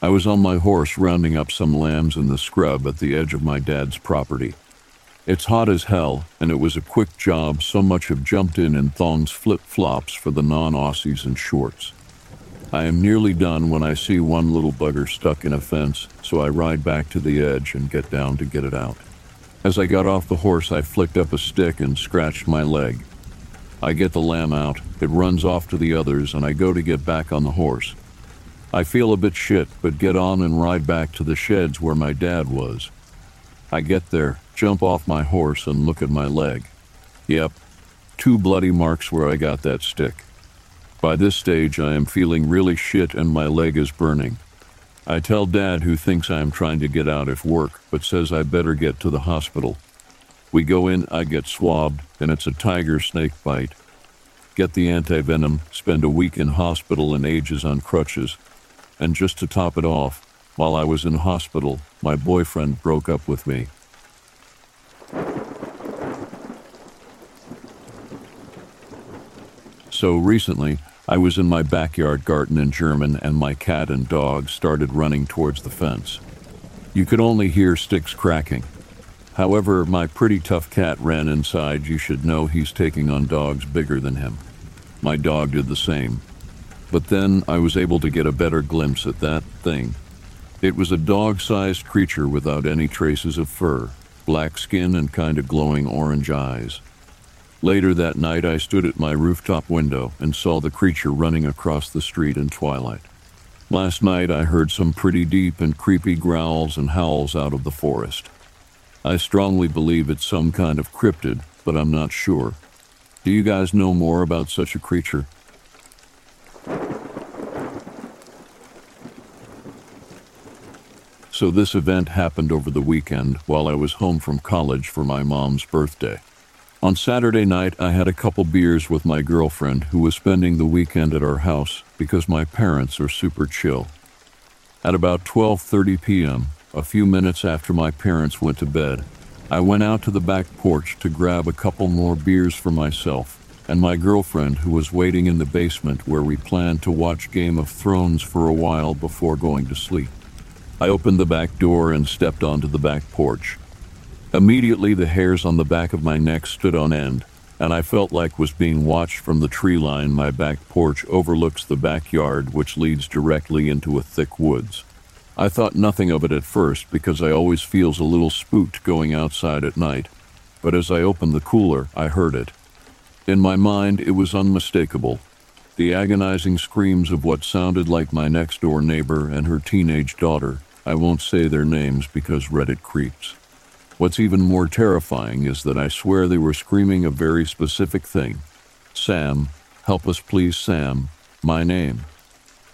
I was on my horse rounding up some lambs in the scrub at the edge of my dad's property. It's hot as hell, and it was a quick job, so much have jumped in in thongs flip flops for the non Aussies and shorts. I am nearly done when I see one little bugger stuck in a fence, so I ride back to the edge and get down to get it out. As I got off the horse, I flicked up a stick and scratched my leg. I get the lamb out, it runs off to the others, and I go to get back on the horse. I feel a bit shit, but get on and ride back to the sheds where my dad was. I get there, jump off my horse, and look at my leg. Yep, two bloody marks where I got that stick. By this stage, I am feeling really shit and my leg is burning. I tell Dad, who thinks I am trying to get out of work, but says I better get to the hospital. We go in, I get swabbed, and it's a tiger snake bite. Get the antivenom, spend a week in hospital and ages on crutches. And just to top it off, while I was in hospital, my boyfriend broke up with me. So recently, I was in my backyard garden in German, and my cat and dog started running towards the fence. You could only hear sticks cracking. However, my pretty tough cat ran inside. You should know he's taking on dogs bigger than him. My dog did the same. But then I was able to get a better glimpse at that thing. It was a dog sized creature without any traces of fur, black skin, and kind of glowing orange eyes. Later that night, I stood at my rooftop window and saw the creature running across the street in twilight. Last night, I heard some pretty deep and creepy growls and howls out of the forest. I strongly believe it's some kind of cryptid, but I'm not sure. Do you guys know more about such a creature? So, this event happened over the weekend while I was home from college for my mom's birthday. On Saturday night, I had a couple beers with my girlfriend who was spending the weekend at our house because my parents are super chill. At about 12:30 p.m., a few minutes after my parents went to bed, I went out to the back porch to grab a couple more beers for myself and my girlfriend who was waiting in the basement where we planned to watch Game of Thrones for a while before going to sleep. I opened the back door and stepped onto the back porch. Immediately the hairs on the back of my neck stood on end, and I felt like was being watched from the tree line my back porch overlooks the backyard which leads directly into a thick woods. I thought nothing of it at first because I always feels a little spooked going outside at night, but as I opened the cooler, I heard it. In my mind, it was unmistakable. The agonizing screams of what sounded like my next door neighbor and her teenage daughter. I won't say their names because Reddit creeps. What's even more terrifying is that I swear they were screaming a very specific thing Sam, help us please, Sam, my name.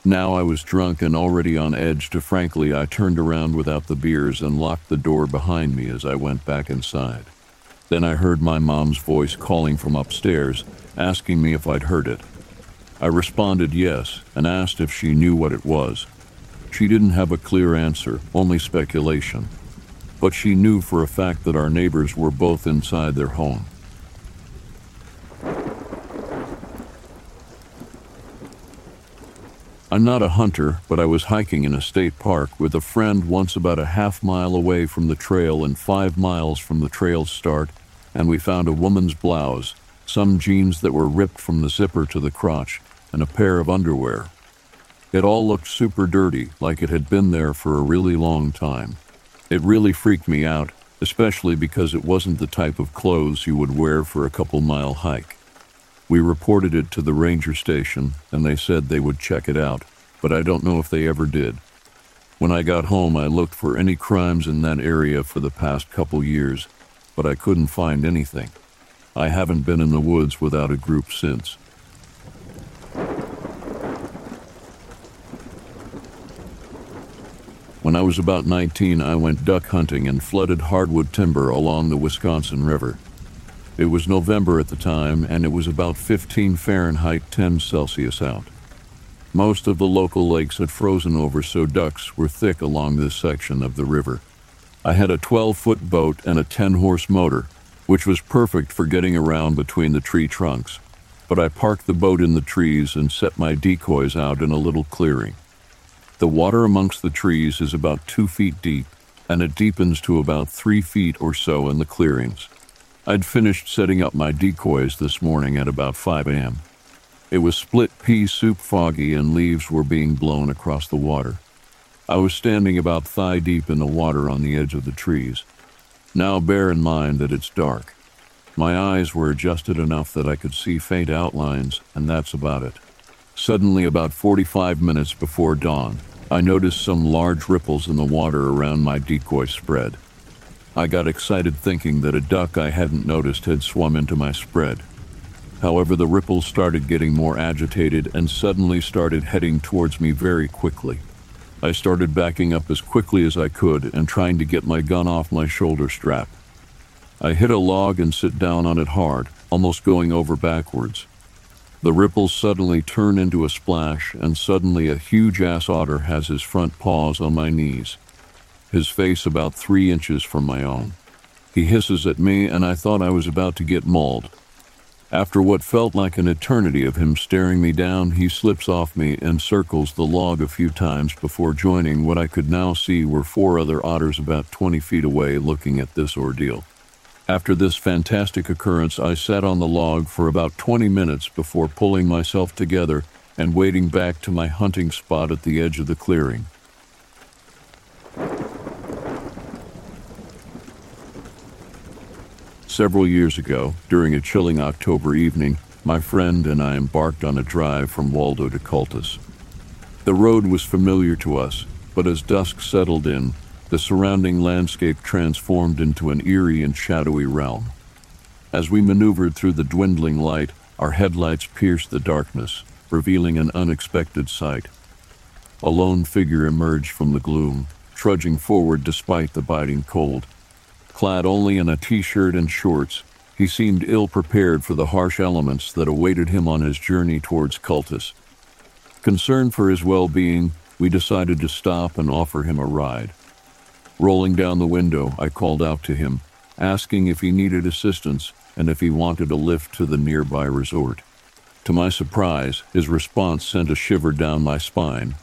Now I was drunk and already on edge to frankly, I turned around without the beers and locked the door behind me as I went back inside. Then I heard my mom's voice calling from upstairs, asking me if I'd heard it. I responded yes and asked if she knew what it was. She didn't have a clear answer, only speculation. But she knew for a fact that our neighbors were both inside their home. I'm not a hunter, but I was hiking in a state park with a friend once about a half mile away from the trail and five miles from the trail's start, and we found a woman's blouse, some jeans that were ripped from the zipper to the crotch, and a pair of underwear. It all looked super dirty, like it had been there for a really long time. It really freaked me out, especially because it wasn't the type of clothes you would wear for a couple mile hike. We reported it to the ranger station, and they said they would check it out, but I don't know if they ever did. When I got home, I looked for any crimes in that area for the past couple years, but I couldn't find anything. I haven't been in the woods without a group since. When I was about 19, I went duck hunting and flooded hardwood timber along the Wisconsin River. It was November at the time, and it was about 15 Fahrenheit 10 Celsius out. Most of the local lakes had frozen over, so ducks were thick along this section of the river. I had a 12 foot boat and a 10 horse motor, which was perfect for getting around between the tree trunks. But I parked the boat in the trees and set my decoys out in a little clearing. The water amongst the trees is about two feet deep, and it deepens to about three feet or so in the clearings. I'd finished setting up my decoys this morning at about 5 a.m. It was split pea soup foggy and leaves were being blown across the water. I was standing about thigh deep in the water on the edge of the trees. Now bear in mind that it's dark. My eyes were adjusted enough that I could see faint outlines, and that's about it. Suddenly, about 45 minutes before dawn, I noticed some large ripples in the water around my decoy spread. I got excited thinking that a duck I hadn't noticed had swum into my spread. However, the ripples started getting more agitated and suddenly started heading towards me very quickly. I started backing up as quickly as I could and trying to get my gun off my shoulder strap. I hit a log and sit down on it hard, almost going over backwards. The ripples suddenly turn into a splash, and suddenly a huge ass otter has his front paws on my knees his face about three inches from my own. He hisses at me, and I thought I was about to get mauled. After what felt like an eternity of him staring me down, he slips off me and circles the log a few times before joining what I could now see were four other otters about 20 feet away looking at this ordeal. After this fantastic occurrence, I sat on the log for about 20 minutes before pulling myself together and wading back to my hunting spot at the edge of the clearing. Several years ago, during a chilling October evening, my friend and I embarked on a drive from Waldo to Cultus. The road was familiar to us, but as dusk settled in, the surrounding landscape transformed into an eerie and shadowy realm. As we maneuvered through the dwindling light, our headlights pierced the darkness, revealing an unexpected sight. A lone figure emerged from the gloom, trudging forward despite the biting cold. Clad only in a t shirt and shorts, he seemed ill prepared for the harsh elements that awaited him on his journey towards Cultus. Concerned for his well being, we decided to stop and offer him a ride. Rolling down the window, I called out to him, asking if he needed assistance and if he wanted a lift to the nearby resort. To my surprise, his response sent a shiver down my spine.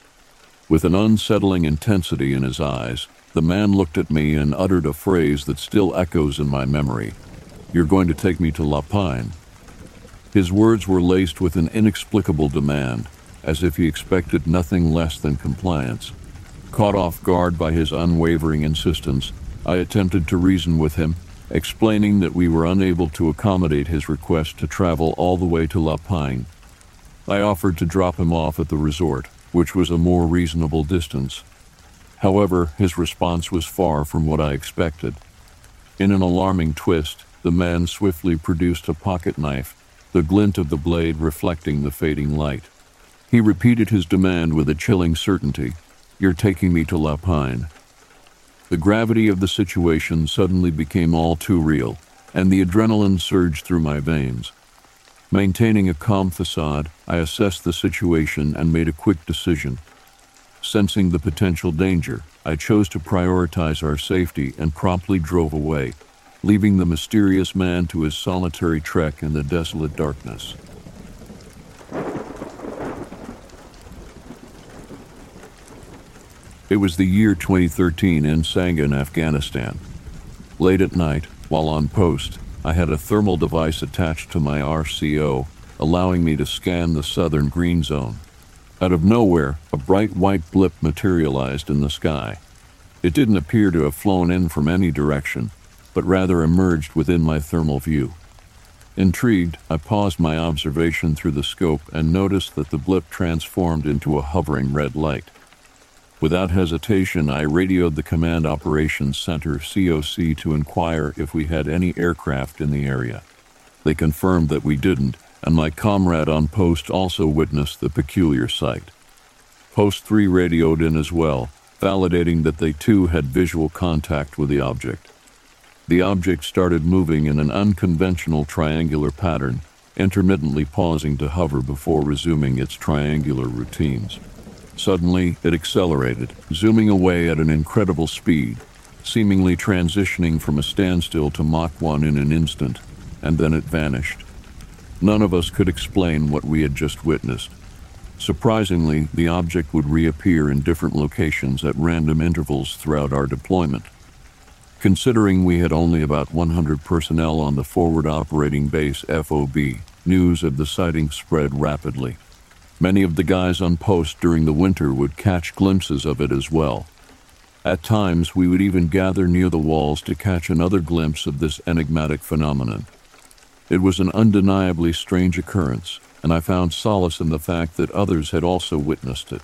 With an unsettling intensity in his eyes, the man looked at me and uttered a phrase that still echoes in my memory You're going to take me to La Pine. His words were laced with an inexplicable demand, as if he expected nothing less than compliance. Caught off guard by his unwavering insistence, I attempted to reason with him, explaining that we were unable to accommodate his request to travel all the way to La Pine. I offered to drop him off at the resort, which was a more reasonable distance. However, his response was far from what I expected. In an alarming twist, the man swiftly produced a pocket knife, the glint of the blade reflecting the fading light. He repeated his demand with a chilling certainty You're taking me to La Pine. The gravity of the situation suddenly became all too real, and the adrenaline surged through my veins. Maintaining a calm facade, I assessed the situation and made a quick decision. Sensing the potential danger, I chose to prioritize our safety and promptly drove away, leaving the mysterious man to his solitary trek in the desolate darkness. It was the year 2013 in Sangin, Afghanistan. Late at night, while on post, I had a thermal device attached to my RCO, allowing me to scan the southern green zone. Out of nowhere, a bright white blip materialized in the sky. It didn't appear to have flown in from any direction, but rather emerged within my thermal view. Intrigued, I paused my observation through the scope and noticed that the blip transformed into a hovering red light. Without hesitation, I radioed the Command Operations Center COC to inquire if we had any aircraft in the area. They confirmed that we didn't, and my comrade on post also witnessed the peculiar sight. Post 3 radioed in as well, validating that they too had visual contact with the object. The object started moving in an unconventional triangular pattern, intermittently pausing to hover before resuming its triangular routines. Suddenly, it accelerated, zooming away at an incredible speed, seemingly transitioning from a standstill to Mach 1 in an instant, and then it vanished. None of us could explain what we had just witnessed. Surprisingly, the object would reappear in different locations at random intervals throughout our deployment. Considering we had only about 100 personnel on the forward operating base FOB, news of the sighting spread rapidly. Many of the guys on post during the winter would catch glimpses of it as well. At times, we would even gather near the walls to catch another glimpse of this enigmatic phenomenon. It was an undeniably strange occurrence, and I found solace in the fact that others had also witnessed it.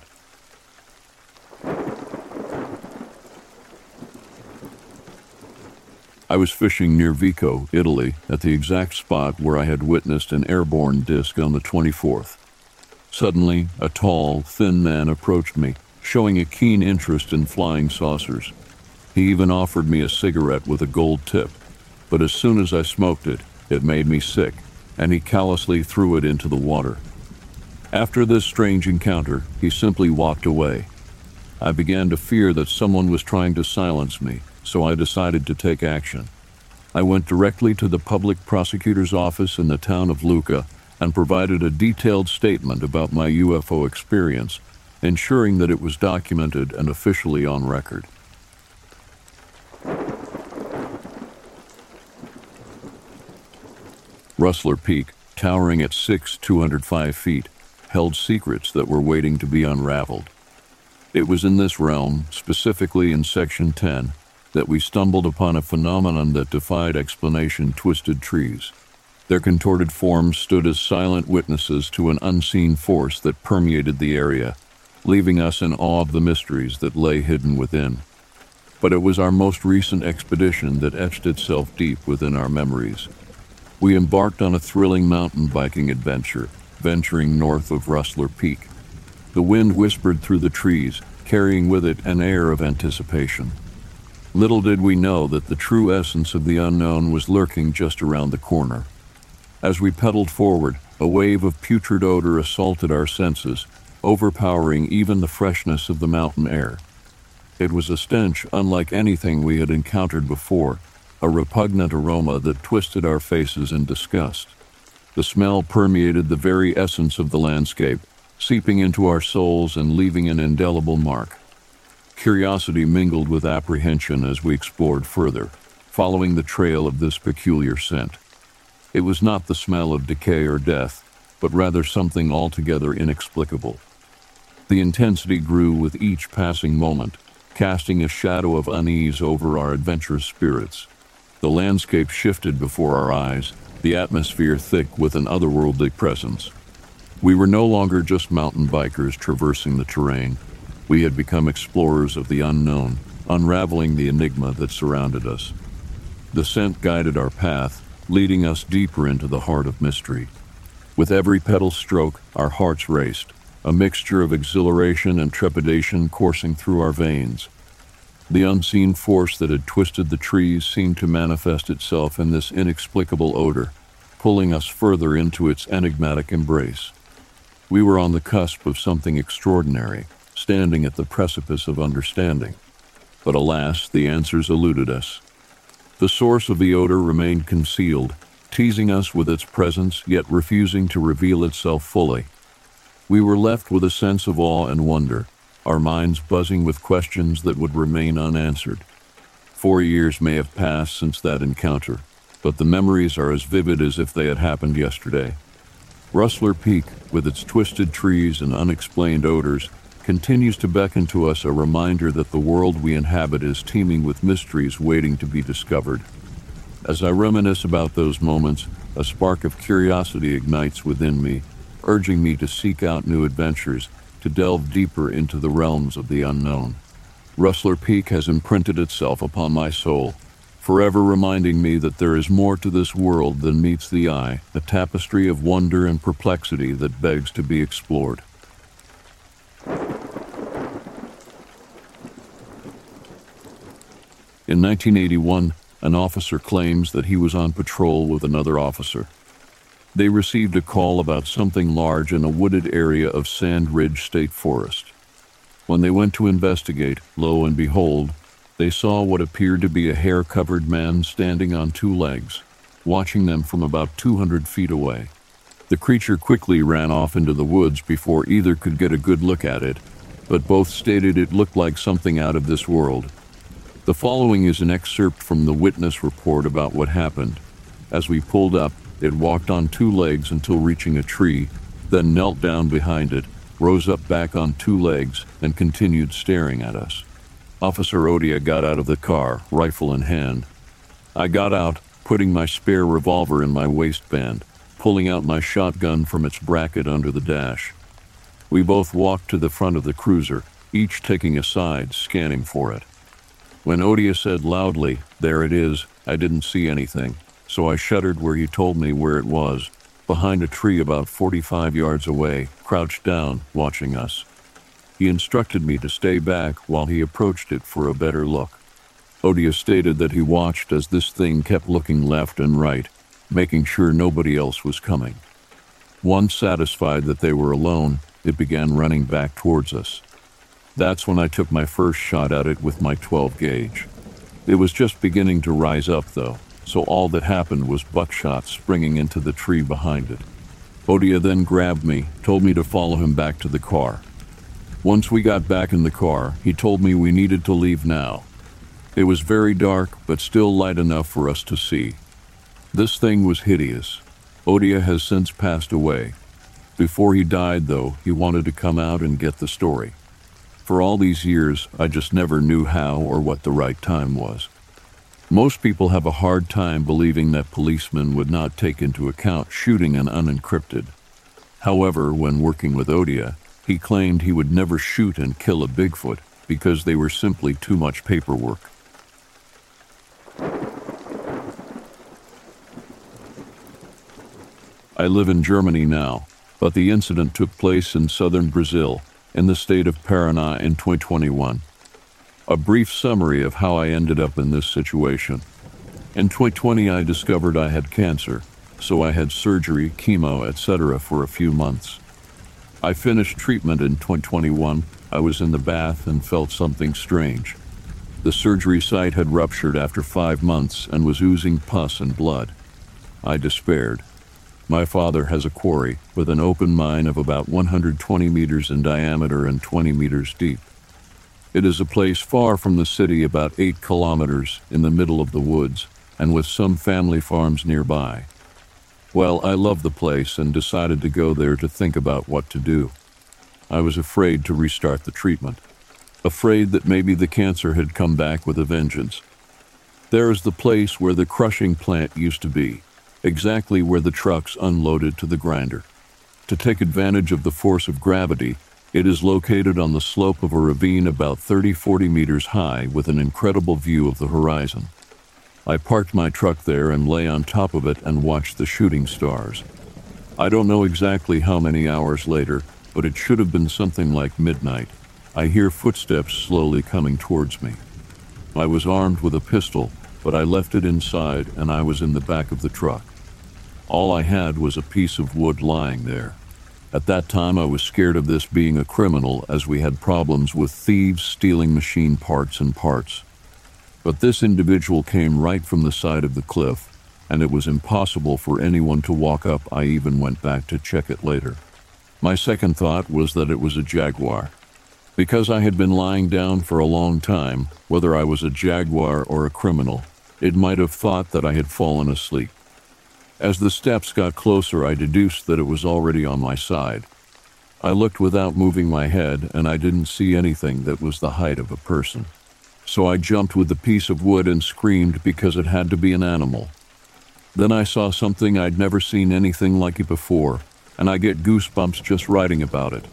I was fishing near Vico, Italy, at the exact spot where I had witnessed an airborne disc on the 24th. Suddenly, a tall, thin man approached me, showing a keen interest in flying saucers. He even offered me a cigarette with a gold tip, but as soon as I smoked it, it made me sick, and he callously threw it into the water. After this strange encounter, he simply walked away. I began to fear that someone was trying to silence me, so I decided to take action. I went directly to the public prosecutor's office in the town of Lucca and provided a detailed statement about my UFO experience, ensuring that it was documented and officially on record. Rustler Peak, towering at 6, 205 feet, held secrets that were waiting to be unraveled. It was in this realm, specifically in Section 10, that we stumbled upon a phenomenon that defied explanation twisted trees. Their contorted forms stood as silent witnesses to an unseen force that permeated the area, leaving us in awe of the mysteries that lay hidden within. But it was our most recent expedition that etched itself deep within our memories. We embarked on a thrilling mountain biking adventure, venturing north of Rustler Peak. The wind whispered through the trees, carrying with it an air of anticipation. Little did we know that the true essence of the unknown was lurking just around the corner. As we pedaled forward, a wave of putrid odor assaulted our senses, overpowering even the freshness of the mountain air. It was a stench unlike anything we had encountered before, a repugnant aroma that twisted our faces in disgust. The smell permeated the very essence of the landscape, seeping into our souls and leaving an indelible mark. Curiosity mingled with apprehension as we explored further, following the trail of this peculiar scent. It was not the smell of decay or death, but rather something altogether inexplicable. The intensity grew with each passing moment, casting a shadow of unease over our adventurous spirits. The landscape shifted before our eyes, the atmosphere thick with an otherworldly presence. We were no longer just mountain bikers traversing the terrain. We had become explorers of the unknown, unraveling the enigma that surrounded us. The scent guided our path, leading us deeper into the heart of mystery. With every pedal stroke, our hearts raced, a mixture of exhilaration and trepidation coursing through our veins. The unseen force that had twisted the trees seemed to manifest itself in this inexplicable odor, pulling us further into its enigmatic embrace. We were on the cusp of something extraordinary, standing at the precipice of understanding. But alas, the answers eluded us. The source of the odor remained concealed, teasing us with its presence, yet refusing to reveal itself fully. We were left with a sense of awe and wonder our minds buzzing with questions that would remain unanswered. Four years may have passed since that encounter, but the memories are as vivid as if they had happened yesterday. Rustler Peak, with its twisted trees and unexplained odors, continues to beckon to us a reminder that the world we inhabit is teeming with mysteries waiting to be discovered. As I reminisce about those moments, a spark of curiosity ignites within me, urging me to seek out new adventures to delve deeper into the realms of the unknown. Rustler Peak has imprinted itself upon my soul, forever reminding me that there is more to this world than meets the eye, a tapestry of wonder and perplexity that begs to be explored. In 1981, an officer claims that he was on patrol with another officer. They received a call about something large in a wooded area of Sand Ridge State Forest. When they went to investigate, lo and behold, they saw what appeared to be a hair covered man standing on two legs, watching them from about 200 feet away. The creature quickly ran off into the woods before either could get a good look at it, but both stated it looked like something out of this world. The following is an excerpt from the witness report about what happened. As we pulled up, it walked on two legs until reaching a tree, then knelt down behind it, rose up back on two legs, and continued staring at us. Officer Odia got out of the car, rifle in hand. I got out, putting my spare revolver in my waistband, pulling out my shotgun from its bracket under the dash. We both walked to the front of the cruiser, each taking a side, scanning for it. When Odia said loudly, There it is, I didn't see anything so I shuddered where he told me where it was, behind a tree about 45 yards away, crouched down, watching us. He instructed me to stay back while he approached it for a better look. Odia stated that he watched as this thing kept looking left and right, making sure nobody else was coming. Once satisfied that they were alone, it began running back towards us. That's when I took my first shot at it with my 12 gauge. It was just beginning to rise up, though so all that happened was buckshot springing into the tree behind it. Odia then grabbed me, told me to follow him back to the car. Once we got back in the car, he told me we needed to leave now. It was very dark, but still light enough for us to see. This thing was hideous. Odia has since passed away. Before he died, though, he wanted to come out and get the story. For all these years, I just never knew how or what the right time was. Most people have a hard time believing that policemen would not take into account shooting an unencrypted. However, when working with Odia, he claimed he would never shoot and kill a Bigfoot because they were simply too much paperwork. I live in Germany now, but the incident took place in southern Brazil, in the state of Paraná in 2021. A brief summary of how I ended up in this situation. In 2020, I discovered I had cancer, so I had surgery, chemo, etc. for a few months. I finished treatment in 2021. I was in the bath and felt something strange. The surgery site had ruptured after five months and was oozing pus and blood. I despaired. My father has a quarry with an open mine of about 120 meters in diameter and 20 meters deep. It is a place far from the city, about 8 kilometers in the middle of the woods, and with some family farms nearby. Well, I loved the place and decided to go there to think about what to do. I was afraid to restart the treatment, afraid that maybe the cancer had come back with a vengeance. There is the place where the crushing plant used to be, exactly where the trucks unloaded to the grinder. To take advantage of the force of gravity, it is located on the slope of a ravine about 30 40 meters high with an incredible view of the horizon. I parked my truck there and lay on top of it and watched the shooting stars. I don't know exactly how many hours later, but it should have been something like midnight. I hear footsteps slowly coming towards me. I was armed with a pistol, but I left it inside and I was in the back of the truck. All I had was a piece of wood lying there. At that time, I was scared of this being a criminal as we had problems with thieves stealing machine parts and parts. But this individual came right from the side of the cliff, and it was impossible for anyone to walk up. I even went back to check it later. My second thought was that it was a jaguar. Because I had been lying down for a long time, whether I was a jaguar or a criminal, it might have thought that I had fallen asleep. As the steps got closer, I deduced that it was already on my side. I looked without moving my head, and I didn't see anything that was the height of a person. So I jumped with the piece of wood and screamed because it had to be an animal. Then I saw something I'd never seen anything like it before, and I get goosebumps just writing about it.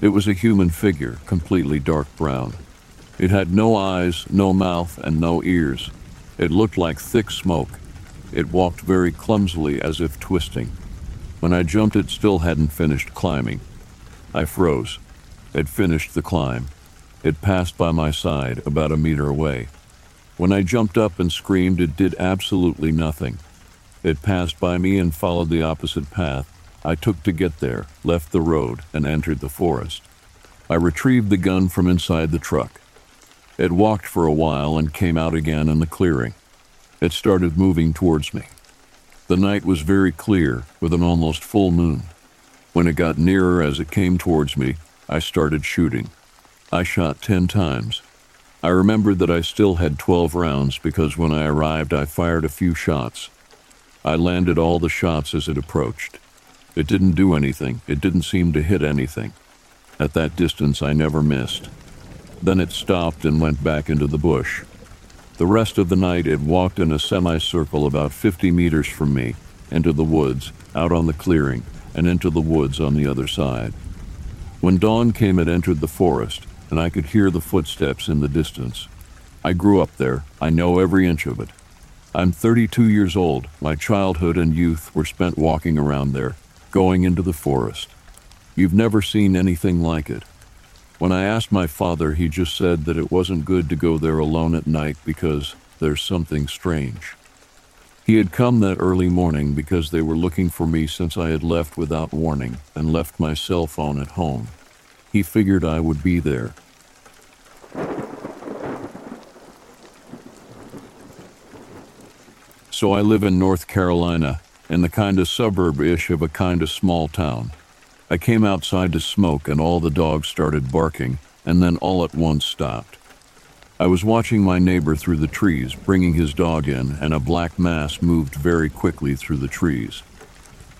It was a human figure, completely dark brown. It had no eyes, no mouth, and no ears. It looked like thick smoke. It walked very clumsily as if twisting. When I jumped, it still hadn't finished climbing. I froze. It finished the climb. It passed by my side about a meter away. When I jumped up and screamed, it did absolutely nothing. It passed by me and followed the opposite path I took to get there, left the road, and entered the forest. I retrieved the gun from inside the truck. It walked for a while and came out again in the clearing. It started moving towards me. The night was very clear, with an almost full moon. When it got nearer as it came towards me, I started shooting. I shot ten times. I remembered that I still had 12 rounds because when I arrived, I fired a few shots. I landed all the shots as it approached. It didn't do anything, it didn't seem to hit anything. At that distance, I never missed. Then it stopped and went back into the bush. The rest of the night, it walked in a semicircle about 50 meters from me, into the woods, out on the clearing, and into the woods on the other side. When dawn came, it entered the forest, and I could hear the footsteps in the distance. I grew up there. I know every inch of it. I'm 32 years old. My childhood and youth were spent walking around there, going into the forest. You've never seen anything like it. When I asked my father, he just said that it wasn't good to go there alone at night because there's something strange. He had come that early morning because they were looking for me since I had left without warning and left my cell phone at home. He figured I would be there. So I live in North Carolina, in the kind of suburb ish of a kind of small town. I came outside to smoke, and all the dogs started barking, and then all at once stopped. I was watching my neighbor through the trees, bringing his dog in, and a black mass moved very quickly through the trees.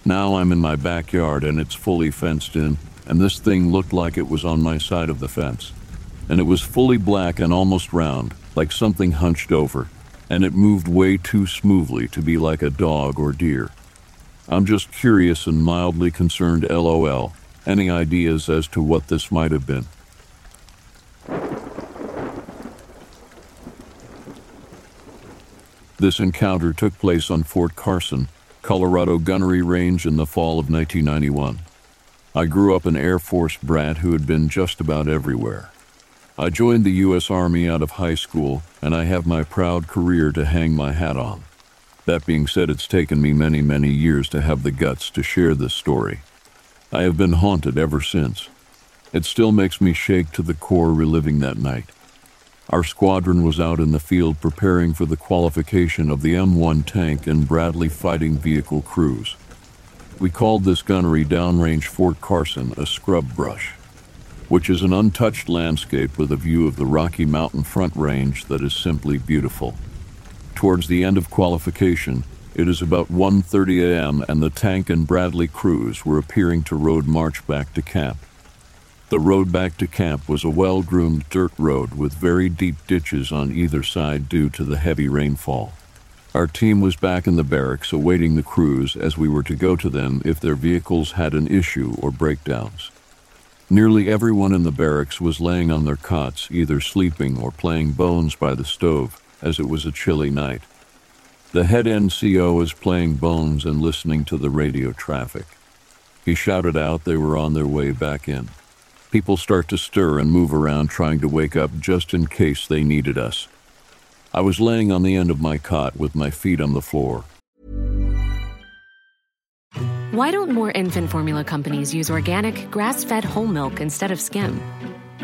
Now I'm in my backyard, and it's fully fenced in, and this thing looked like it was on my side of the fence. And it was fully black and almost round, like something hunched over, and it moved way too smoothly to be like a dog or deer. I'm just curious and mildly concerned, lol. Any ideas as to what this might have been? This encounter took place on Fort Carson, Colorado Gunnery Range in the fall of 1991. I grew up an Air Force brat who had been just about everywhere. I joined the U.S. Army out of high school, and I have my proud career to hang my hat on. That being said, it's taken me many, many years to have the guts to share this story. I have been haunted ever since. It still makes me shake to the core reliving that night. Our squadron was out in the field preparing for the qualification of the M1 tank and Bradley fighting vehicle crews. We called this gunnery downrange Fort Carson a scrub brush, which is an untouched landscape with a view of the Rocky Mountain Front Range that is simply beautiful. Towards the end of qualification, it is about 1:30 a.m. and the tank and Bradley crews were appearing to road march back to camp. The road back to camp was a well groomed dirt road with very deep ditches on either side due to the heavy rainfall. Our team was back in the barracks awaiting the crews as we were to go to them if their vehicles had an issue or breakdowns. Nearly everyone in the barracks was laying on their cots, either sleeping or playing bones by the stove, as it was a chilly night. The head NCO was playing bones and listening to the radio traffic. He shouted out they were on their way back in. People start to stir and move around trying to wake up just in case they needed us. I was laying on the end of my cot with my feet on the floor. Why don't more infant formula companies use organic, grass fed whole milk instead of skim?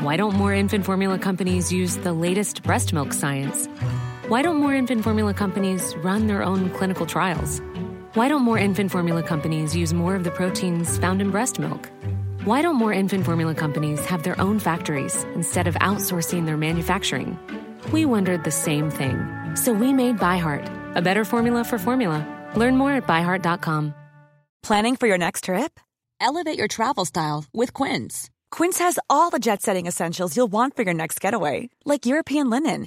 Why don't more infant formula companies use the latest breast milk science? Why don't more infant formula companies run their own clinical trials? Why don't more infant formula companies use more of the proteins found in breast milk? Why don't more infant formula companies have their own factories instead of outsourcing their manufacturing? We wondered the same thing. So we made ByHeart, a better formula for formula. Learn more at byheart.com. Planning for your next trip? Elevate your travel style with Quince. Quince has all the jet setting essentials you'll want for your next getaway, like European linen,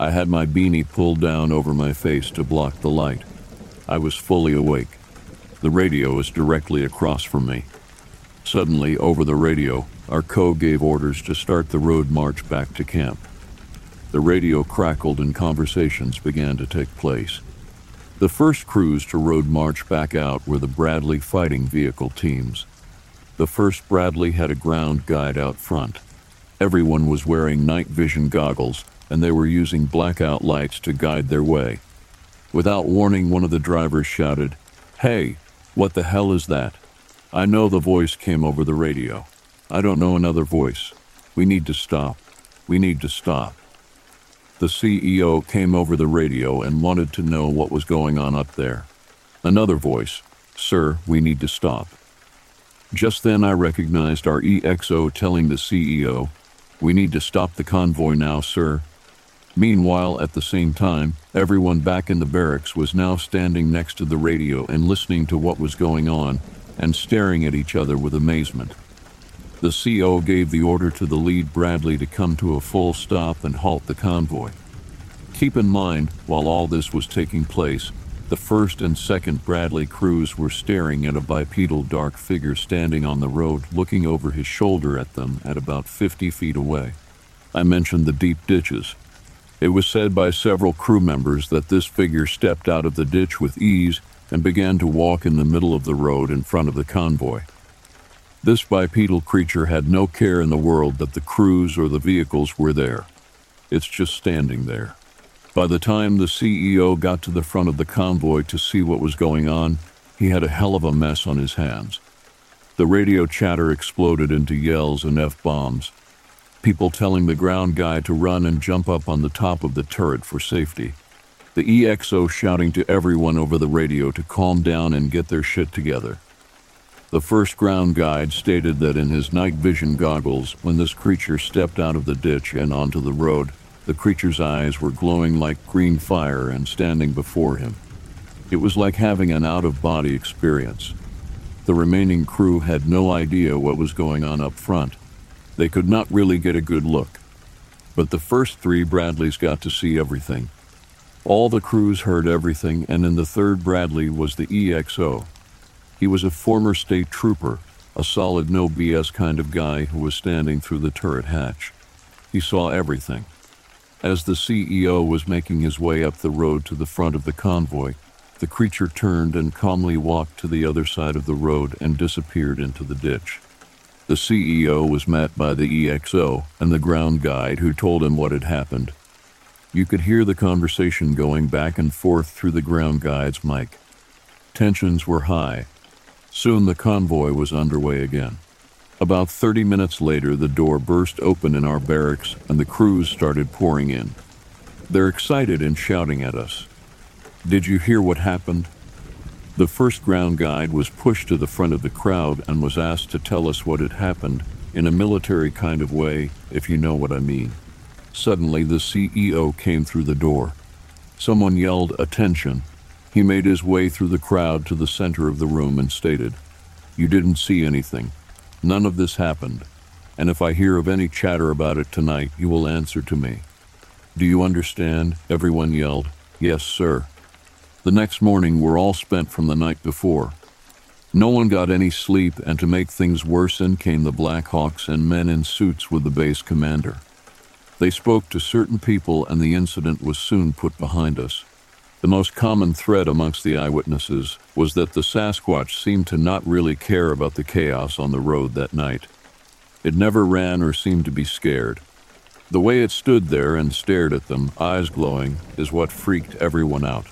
I had my beanie pulled down over my face to block the light. I was fully awake. The radio was directly across from me. Suddenly, over the radio, our co gave orders to start the road march back to camp. The radio crackled and conversations began to take place. The first crews to road march back out were the Bradley fighting vehicle teams. The first Bradley had a ground guide out front. Everyone was wearing night vision goggles, and they were using blackout lights to guide their way. Without warning, one of the drivers shouted, Hey, what the hell is that? I know the voice came over the radio. I don't know another voice. We need to stop. We need to stop. The CO came over the radio and wanted to know what was going on up there. Another voice, Sir, we need to stop. Just then I recognized our XO telling the CO, We need to stop the convoy now, sir. Meanwhile, at the same time, everyone back in the barracks was now standing next to the radio and listening to what was going on and staring at each other with amazement. The CO gave the order to the lead Bradley to come to a full stop and halt the convoy. Keep in mind, while all this was taking place, the first and second Bradley crews were staring at a bipedal dark figure standing on the road, looking over his shoulder at them at about 50 feet away. I mentioned the deep ditches. It was said by several crew members that this figure stepped out of the ditch with ease and began to walk in the middle of the road in front of the convoy. This bipedal creature had no care in the world that the crews or the vehicles were there. It's just standing there. By the time the CO got to the front of the convoy to see what was going on, he had a hell of a mess on his hands. The radio chatter exploded into yells and F bombs. People telling the ground guy to run and jump up on the top of the turret for safety. The XO shouting to everyone over the radio to calm down and get their shit together. The first ground guide stated that in his night vision goggles, when this creature stepped out of the ditch and onto the road, the creature's eyes were glowing like green fire and standing before him. It was like having an out of body experience. The remaining crew had no idea what was going on up front. They could not really get a good look. But the first three Bradleys got to see everything. All the crews heard everything, and in the third Bradley was the XO, he was a former state trooper, a solid no BS kind of guy who was standing through the turret hatch. He saw everything. As the CO was making his way up the road to the front of the convoy, the creature turned and calmly walked to the other side of the road and disappeared into the ditch. The CO was met by the XO and the ground guide who told him what had happened. You could hear the conversation going back and forth through the ground guide's mic. Tensions were high, Soon the convoy was underway again. About 30 minutes later, the door burst open in our barracks and the crews started pouring in. They're excited and shouting at us. Did you hear what happened? The first ground guide was pushed to the front of the crowd and was asked to tell us what had happened in a military kind of way, if you know what I mean. Suddenly, the CO came through the door. Someone yelled, Attention, he made his way through the crowd to the center of the room and stated, You didn't see anything. None of this happened. And if I hear of any chatter about it tonight, you will answer to me. Do you understand? Everyone yelled, Yes, sir. The next morning, we're all spent from the night before. No one got any sleep, and to make things worse, in came the Black Hawks and men in suits with the base commander. They spoke to certain people, and the incident was soon put behind us. The most common thread amongst the eyewitnesses was that the Sasquatch seemed to not really care about the chaos on the road that night. It never ran or seemed to be scared. The way it stood there and stared at them, eyes glowing, is what freaked everyone out.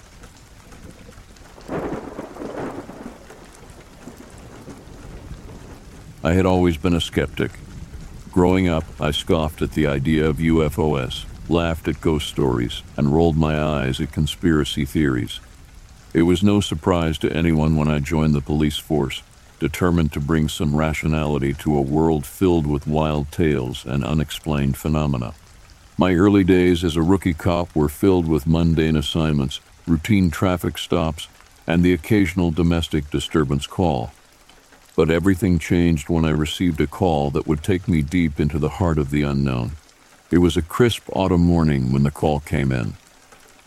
I had always been a skeptic. Growing up, I scoffed at the idea of UFOs laughed at ghost stories, and rolled my eyes at conspiracy theories. It was no surprise to anyone when I joined the police force, determined to bring some rationality to a world filled with wild tales and unexplained phenomena. My early days as a rookie cop were filled with mundane assignments, routine traffic stops, and the occasional domestic disturbance call. But everything changed when I received a call that would take me deep into the heart of the unknown. It was a crisp autumn morning when the call came in.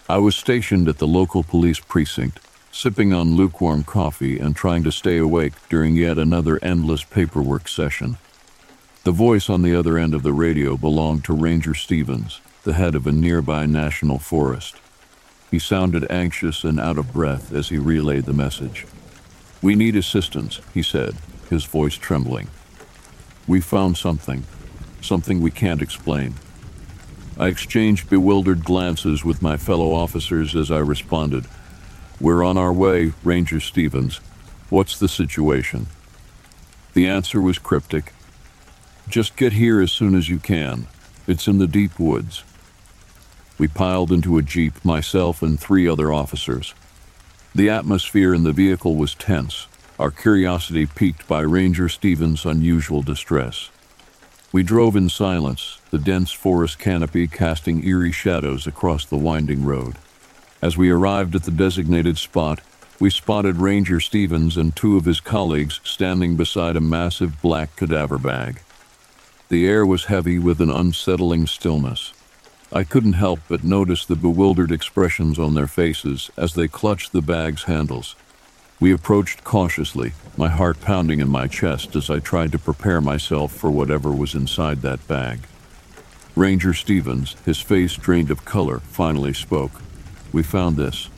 I was stationed at the local police precinct, sipping on lukewarm coffee and trying to stay awake during yet another endless paperwork session. The voice on the other end of the radio belonged to Ranger Stevens, the head of a nearby national forest. He sounded anxious and out of breath as he relayed the message. We need assistance, he said, his voice trembling. We found something, something we can't explain. I exchanged bewildered glances with my fellow officers as I responded. We're on our way, Ranger Stevens. What's the situation? The answer was cryptic. Just get here as soon as you can. It's in the deep woods. We piled into a jeep, myself and three other officers. The atmosphere in the vehicle was tense, our curiosity piqued by Ranger Stevens' unusual distress. We drove in silence, the dense forest canopy casting eerie shadows across the winding road. As we arrived at the designated spot, we spotted Ranger Stevens and two of his colleagues standing beside a massive black cadaver bag. The air was heavy with an unsettling stillness. I couldn't help but notice the bewildered expressions on their faces as they clutched the bag's handles. We approached cautiously, my heart pounding in my chest as I tried to prepare myself for whatever was inside that bag. Ranger Stevens, his face drained of color, finally spoke. We found this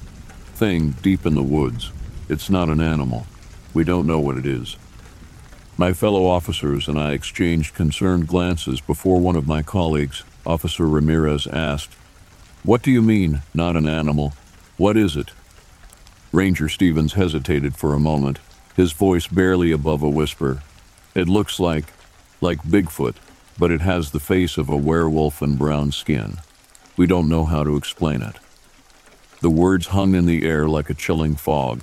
thing deep in the woods. It's not an animal. We don't know what it is. My fellow officers and I exchanged concerned glances before one of my colleagues, Officer Ramirez, asked, What do you mean, not an animal? What is it? Ranger Stevens hesitated for a moment, his voice barely above a whisper. It looks like, like Bigfoot, but it has the face of a werewolf and brown skin. We don't know how to explain it. The words hung in the air like a chilling fog.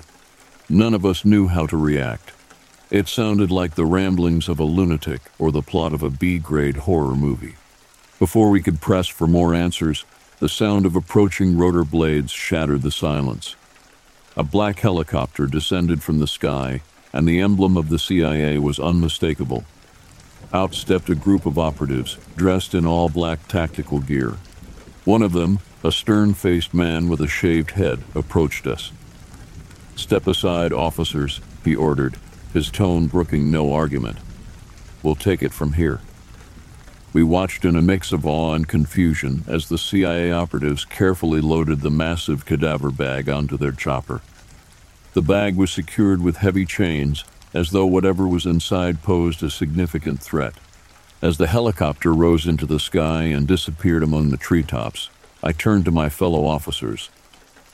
None of us knew how to react. It sounded like the ramblings of a lunatic or the plot of a B grade horror movie. Before we could press for more answers, the sound of approaching rotor blades shattered the silence. A black helicopter descended from the sky, and the emblem of the CIA was unmistakable. Out stepped a group of operatives, dressed in all black tactical gear. One of them, a stern faced man with a shaved head, approached us. Step aside, officers, he ordered, his tone brooking no argument. We'll take it from here. We watched in a mix of awe and confusion as the CIA operatives carefully loaded the massive cadaver bag onto their chopper. The bag was secured with heavy chains, as though whatever was inside posed a significant threat. As the helicopter rose into the sky and disappeared among the treetops, I turned to my fellow officers.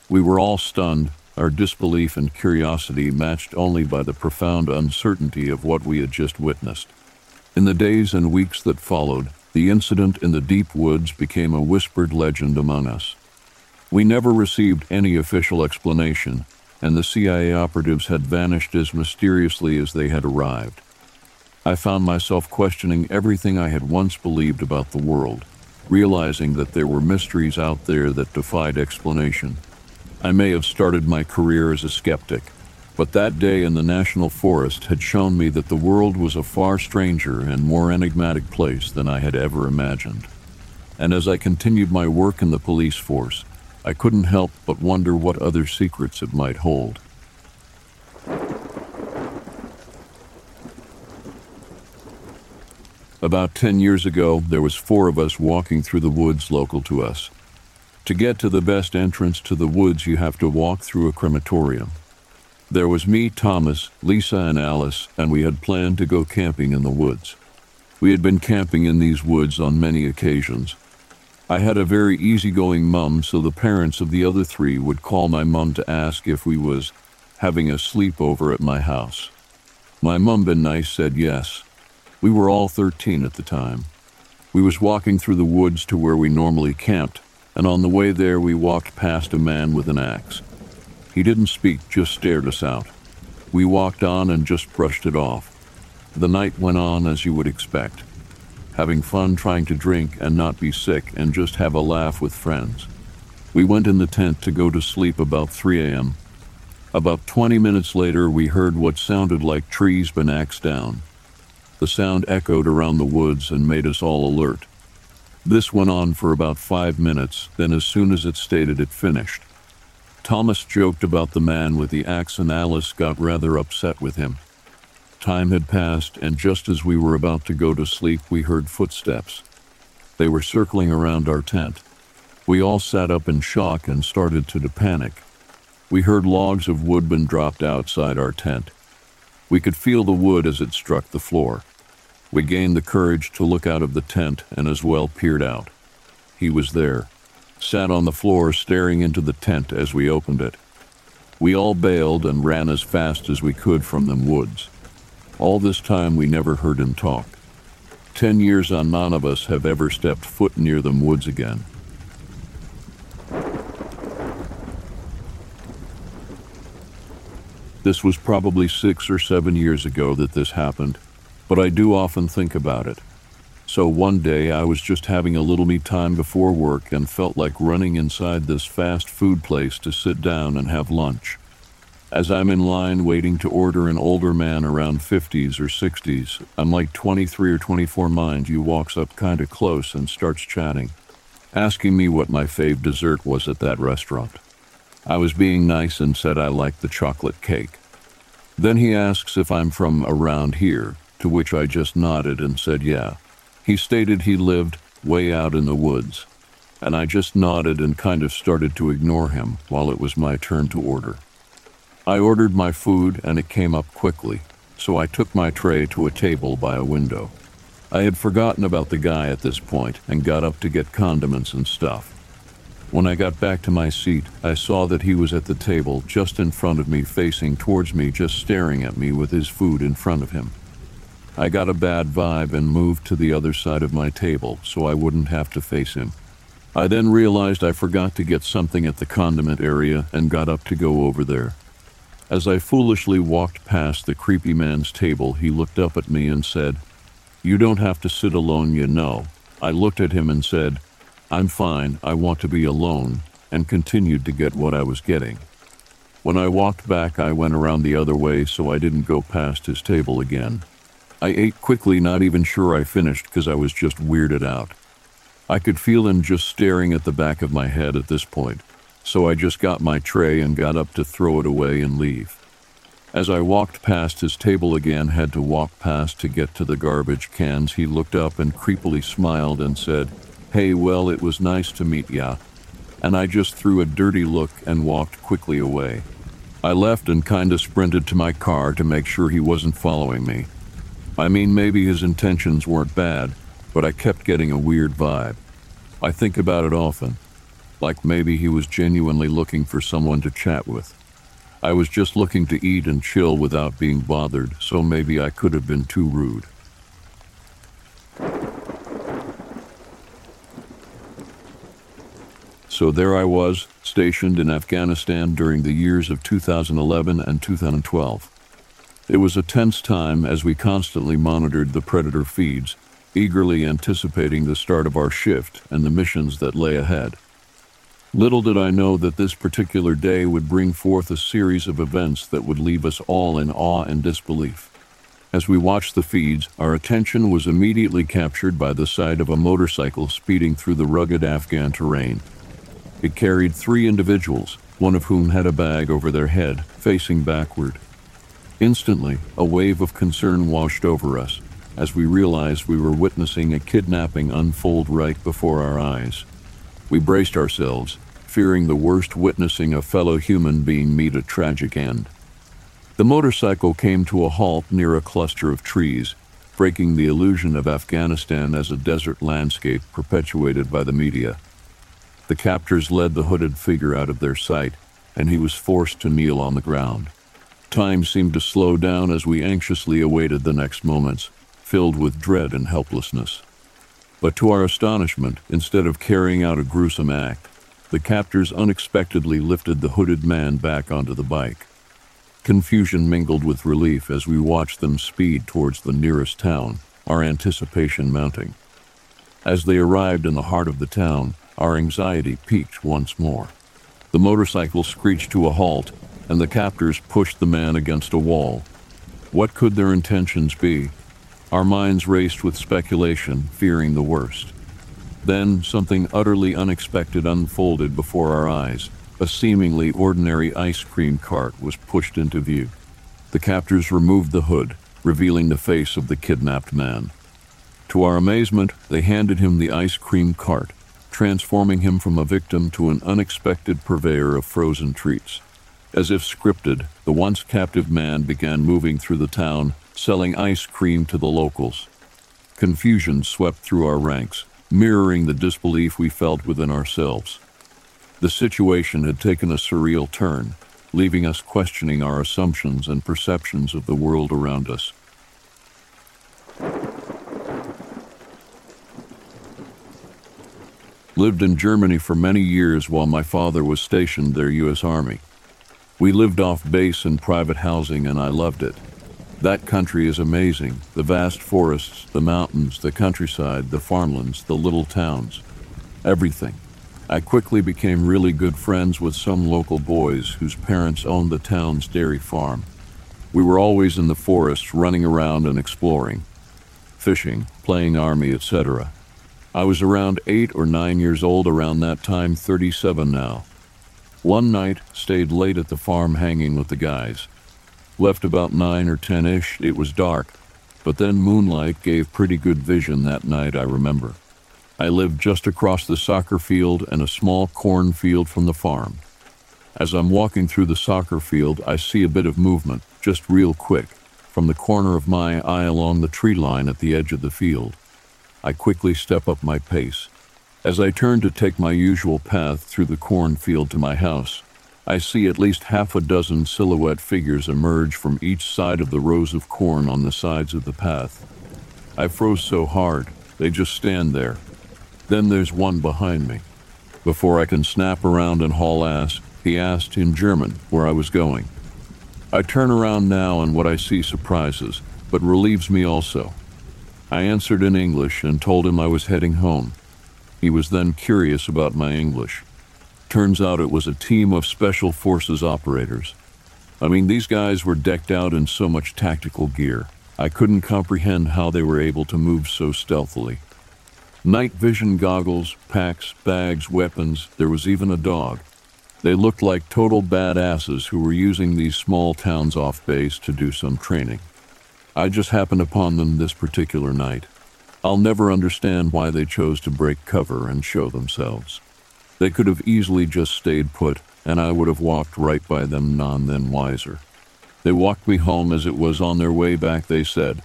We were all stunned, our disbelief and curiosity matched only by the profound uncertainty of what we had just witnessed. In the days and weeks that followed, the incident in the deep woods became a whispered legend among us. We never received any official explanation, and the CIA operatives had vanished as mysteriously as they had arrived. I found myself questioning everything I had once believed about the world, realizing that there were mysteries out there that defied explanation. I may have started my career as a skeptic, but that day in the National Forest had shown me that the world was a far stranger and more enigmatic place than I had ever imagined. And as I continued my work in the police force, I couldn't help but wonder what other secrets it might hold. About 10 years ago, there was four of us walking through the woods local to us. To get to the best entrance to the woods, you have to walk through a crematorium. There was me, Thomas, Lisa, and Alice, and we had planned to go camping in the woods. We had been camping in these woods on many occasions. I had a very easygoing mum, so the parents of the other three would call my mum to ask if we was having a sleepover at my house. My mum been nice said yes. We were all 13 at the time. We was walking through the woods to where we normally camped, and on the way there we walked past a man with an axe. He didn't speak, just stared us out. We walked on and just brushed it off. The night went on as you would expect, having fun trying to drink and not be sick and just have a laugh with friends. We went in the tent to go to sleep about 3 a.m. About 20 minutes later, we heard what sounded like trees been axed down. The sound echoed around the woods and made us all alert. This went on for about five minutes, then, as soon as it stated, it finished. Thomas joked about the man with the axe, and Alice got rather upset with him. Time had passed, and just as we were about to go to sleep, we heard footsteps. They were circling around our tent. We all sat up in shock and started to panic. We heard logs of wood been dropped outside our tent. We could feel the wood as it struck the floor. We gained the courage to look out of the tent and as well peered out. He was there, sat on the floor staring into the tent as we opened it. We all bailed and ran as fast as we could from them woods. All this time we never heard him talk. Ten years on none of us have ever stepped foot near them woods again. This was probably six or seven years ago that this happened, but I do often think about it. So one day I was just having a little me time before work and felt like running inside this fast food place to sit down and have lunch. As I'm in line waiting to order an older man around 50s or 60s, I'm like 23 or 24 mind you walks up kind of close and starts chatting, asking me what my fave dessert was at that restaurant. I was being nice and said I liked the chocolate cake. Then he asks if I'm from around here, to which I just nodded and said yeah. He stated he lived way out in the woods, and I just nodded and kind of started to ignore him while it was my turn to order. I ordered my food and it came up quickly, so I took my tray to a table by a window. I had forgotten about the guy at this point and got up to get condiments and stuff. When I got back to my seat, I saw that he was at the table just in front of me, facing towards me, just staring at me with his food in front of him. I got a bad vibe and moved to the other side of my table so I wouldn't have to face him. I then realized I forgot to get something at the condiment area and got up to go over there. As I foolishly walked past the creepy man's table, he looked up at me and said, You don't have to sit alone, you know. I looked at him and said, I'm fine, I want to be alone, and continued to get what I was getting. When I walked back, I went around the other way so I didn't go past his table again. I ate quickly, not even sure I finished because I was just weirded out. I could feel him just staring at the back of my head at this point, so I just got my tray and got up to throw it away and leave. As I walked past his table again, had to walk past to get to the garbage cans, he looked up and creepily smiled and said, Hey, well, it was nice to meet ya. And I just threw a dirty look and walked quickly away. I left and kinda sprinted to my car to make sure he wasn't following me. I mean, maybe his intentions weren't bad, but I kept getting a weird vibe. I think about it often, like maybe he was genuinely looking for someone to chat with. I was just looking to eat and chill without being bothered, so maybe I could have been too rude. So there I was, stationed in Afghanistan during the years of 2011 and 2012. It was a tense time as we constantly monitored the predator feeds, eagerly anticipating the start of our shift and the missions that lay ahead. Little did I know that this particular day would bring forth a series of events that would leave us all in awe and disbelief. As we watched the feeds, our attention was immediately captured by the sight of a motorcycle speeding through the rugged Afghan terrain. It carried three individuals, one of whom had a bag over their head, facing backward. Instantly, a wave of concern washed over us as we realized we were witnessing a kidnapping unfold right before our eyes. We braced ourselves, fearing the worst, witnessing a fellow human being meet a tragic end. The motorcycle came to a halt near a cluster of trees, breaking the illusion of Afghanistan as a desert landscape perpetuated by the media. The captors led the hooded figure out of their sight, and he was forced to kneel on the ground. Time seemed to slow down as we anxiously awaited the next moments, filled with dread and helplessness. But to our astonishment, instead of carrying out a gruesome act, the captors unexpectedly lifted the hooded man back onto the bike. Confusion mingled with relief as we watched them speed towards the nearest town, our anticipation mounting. As they arrived in the heart of the town, our anxiety peaked once more. The motorcycle screeched to a halt and the captors pushed the man against a wall. What could their intentions be? Our minds raced with speculation, fearing the worst. Then something utterly unexpected unfolded before our eyes. A seemingly ordinary ice cream cart was pushed into view. The captors removed the hood, revealing the face of the kidnapped man. To our amazement, they handed him the ice cream cart, transforming him from a victim to an unexpected purveyor of frozen treats. As if scripted, the once captive man began moving through the town, selling ice cream to the locals. Confusion swept through our ranks, mirroring the disbelief we felt within ourselves. The situation had taken a surreal turn, leaving us questioning our assumptions and perceptions of the world around us. Lived in Germany for many years while my father was stationed there, U.S. Army. We lived off base in private housing and I loved it. That country is amazing the vast forests, the mountains, the countryside, the farmlands, the little towns. Everything. I quickly became really good friends with some local boys whose parents owned the town's dairy farm. We were always in the forests running around and exploring, fishing, playing army, etc. I was around eight or nine years old around that time, 37 now. One night, stayed late at the farm hanging with the guys. Left about 9 or 10 ish, it was dark, but then moonlight gave pretty good vision that night, I remember. I lived just across the soccer field and a small cornfield from the farm. As I'm walking through the soccer field, I see a bit of movement, just real quick, from the corner of my eye along the tree line at the edge of the field. I quickly step up my pace. As I turn to take my usual path through the cornfield to my house, I see at least half a dozen silhouette figures emerge from each side of the rows of corn on the sides of the path. I froze so hard, they just stand there. Then there's one behind me. Before I can snap around and haul ass, he asked in German where I was going. I turn around now and what I see surprises, but relieves me also. I answered in English and told him I was heading home. He was then curious about my English. Turns out it was a team of Special Forces operators. I mean, these guys were decked out in so much tactical gear. I couldn't comprehend how they were able to move so stealthily. Night vision goggles, packs, bags, weapons, there was even a dog. They looked like total badasses who were using these small towns off base to do some training. I just happened upon them this particular night. I'll never understand why they chose to break cover and show themselves. They could have easily just stayed put, and I would have walked right by them none then wiser. They walked me home as it was on their way back, they said.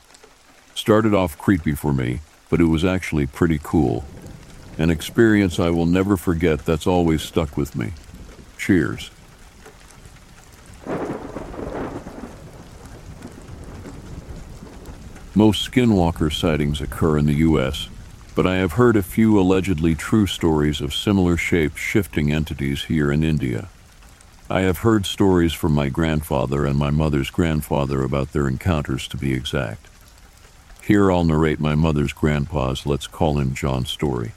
Started off creepy for me, but it was actually pretty cool. An experience I will never forget that's always stuck with me. Cheers. Most skinwalker sightings occur in the U.S., but I have heard a few allegedly true stories of similar shaped shifting entities here in India. I have heard stories from my grandfather and my mother's grandfather about their encounters, to be exact. Here I'll narrate my mother's grandpa's, let's call him John story.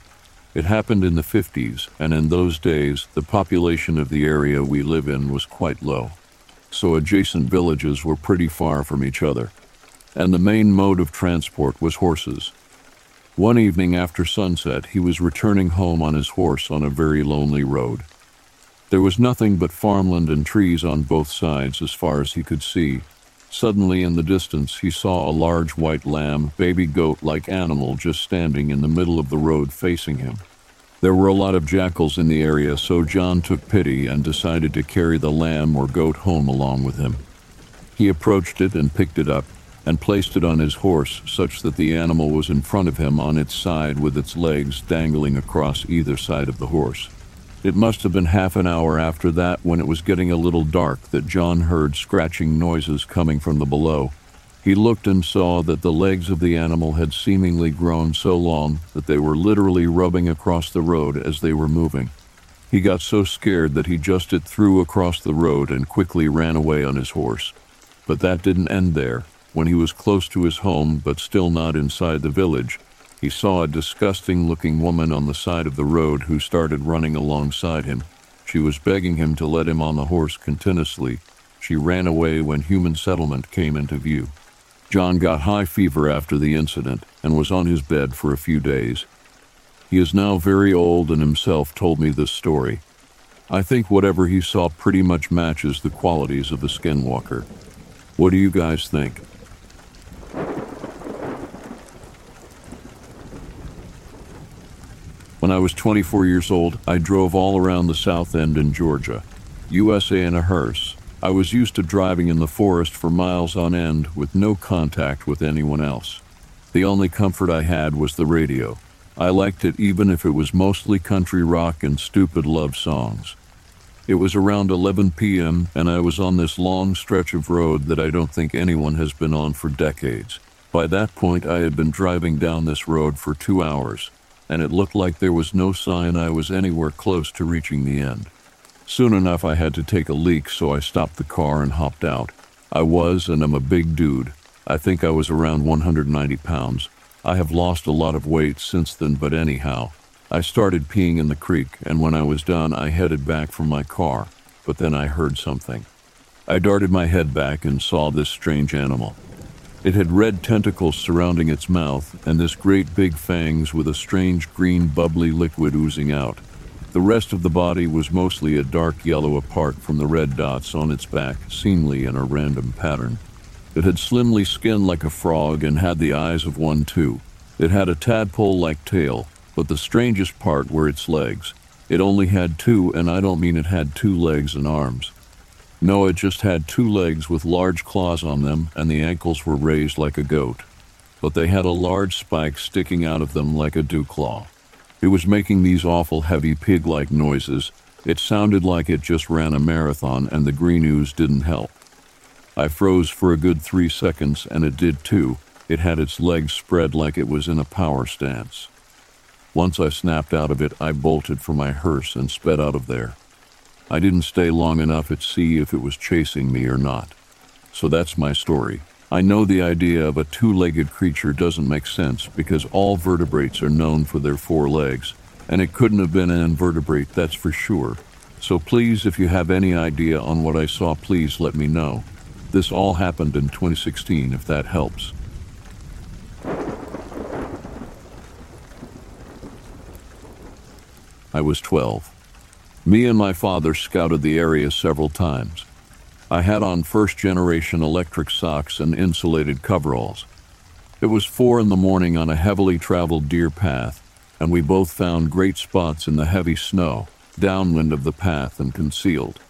It happened in the 50s, and in those days, the population of the area we live in was quite low. So adjacent villages were pretty far from each other and the main mode of transport was horses. One evening after sunset, he was returning home on his horse on a very lonely road. There was nothing but farmland and trees on both sides as far as he could see. Suddenly, in the distance, he saw a large white lamb, baby goat like animal just standing in the middle of the road facing him. There were a lot of jackals in the area, so John took pity and decided to carry the lamb or goat home along with him. He approached it and picked it up, and placed it on his horse such that the animal was in front of him on its side with its legs dangling across either side of the horse. It must have been half an hour after that, when it was getting a little dark, that John heard scratching noises coming from the below. He looked and saw that the legs of the animal had seemingly grown so long that they were literally rubbing across the road as they were moving. He got so scared that he just it threw across the road and quickly ran away on his horse. But that didn't end there. When he was close to his home, but still not inside the village, he saw a disgusting looking woman on the side of the road who started running alongside him. She was begging him to let him on the horse continuously. She ran away when human settlement came into view. John got high fever after the incident and was on his bed for a few days. He is now very old and himself told me this story. I think whatever he saw pretty much matches the qualities of a skinwalker. What do you guys think? When I was 24 years old, I drove all around the South End in Georgia, USA in a hearse. I was used to driving in the forest for miles on end with no contact with anyone else. The only comfort I had was the radio. I liked it even if it was mostly country rock and stupid love songs. It was around 11 p.m., and I was on this long stretch of road that I don't think anyone has been on for decades. By that point, I had been driving down this road for two hours and it looked like there was no sign I was anywhere close to reaching the end. Soon enough, I had to take a leak, so I stopped the car and hopped out. I was, and am a big dude. I think I was around 190 pounds. I have lost a lot of weight since then, but anyhow, I started peeing in the creek, and when I was done, I headed back for my car. But then I heard something. I darted my head back and saw this strange animal. It had red tentacles surrounding its mouth, and this great big fangs with a strange green bubbly liquid oozing out. The rest of the body was mostly a dark yellow apart from the red dots on its back, seemingly in a random pattern. It had slimly skinned like a frog and had the eyes of one too. It had a tadpole like tail, but the strangest part were its legs. It only had two, and I don't mean it had two legs and arms. Noah just had two legs with large claws on them, and the ankles were raised like a goat. But they had a large spike sticking out of them like a dew claw. It was making these awful heavy pig like noises. It sounded like it just ran a marathon, and the green ooze didn't help. I froze for a good three seconds, and it did too. It had its legs spread like it was in a power stance. Once I snapped out of it, I bolted for my hearse and sped out of there. I didn't stay long enough at sea if it was chasing me or not. So that's my story. I know the idea of a two legged creature doesn't make sense because all vertebrates are known for their four legs, and it couldn't have been an invertebrate, that's for sure. So please, if you have any idea on what I saw, please let me know. This all happened in 2016, if that helps. I was 12. Me and my father scouted the area several times. I had on first generation electric socks and insulated coveralls. It was four in the morning on a heavily traveled deer path, and we both found great spots in the heavy snow, downwind of the path and concealed.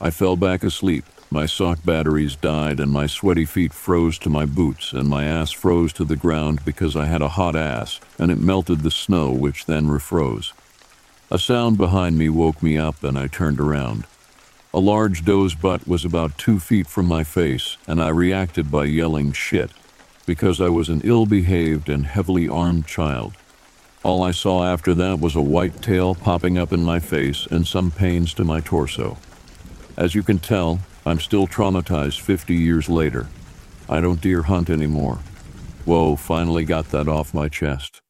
I fell back asleep. My sock batteries died, and my sweaty feet froze to my boots, and my ass froze to the ground because I had a hot ass, and it melted the snow, which then refroze. A sound behind me woke me up, and I turned around. A large doe's butt was about two feet from my face, and I reacted by yelling shit, because I was an ill behaved and heavily armed child. All I saw after that was a white tail popping up in my face and some pains to my torso. As you can tell, I'm still traumatized 50 years later. I don't deer hunt anymore. Whoa, finally got that off my chest.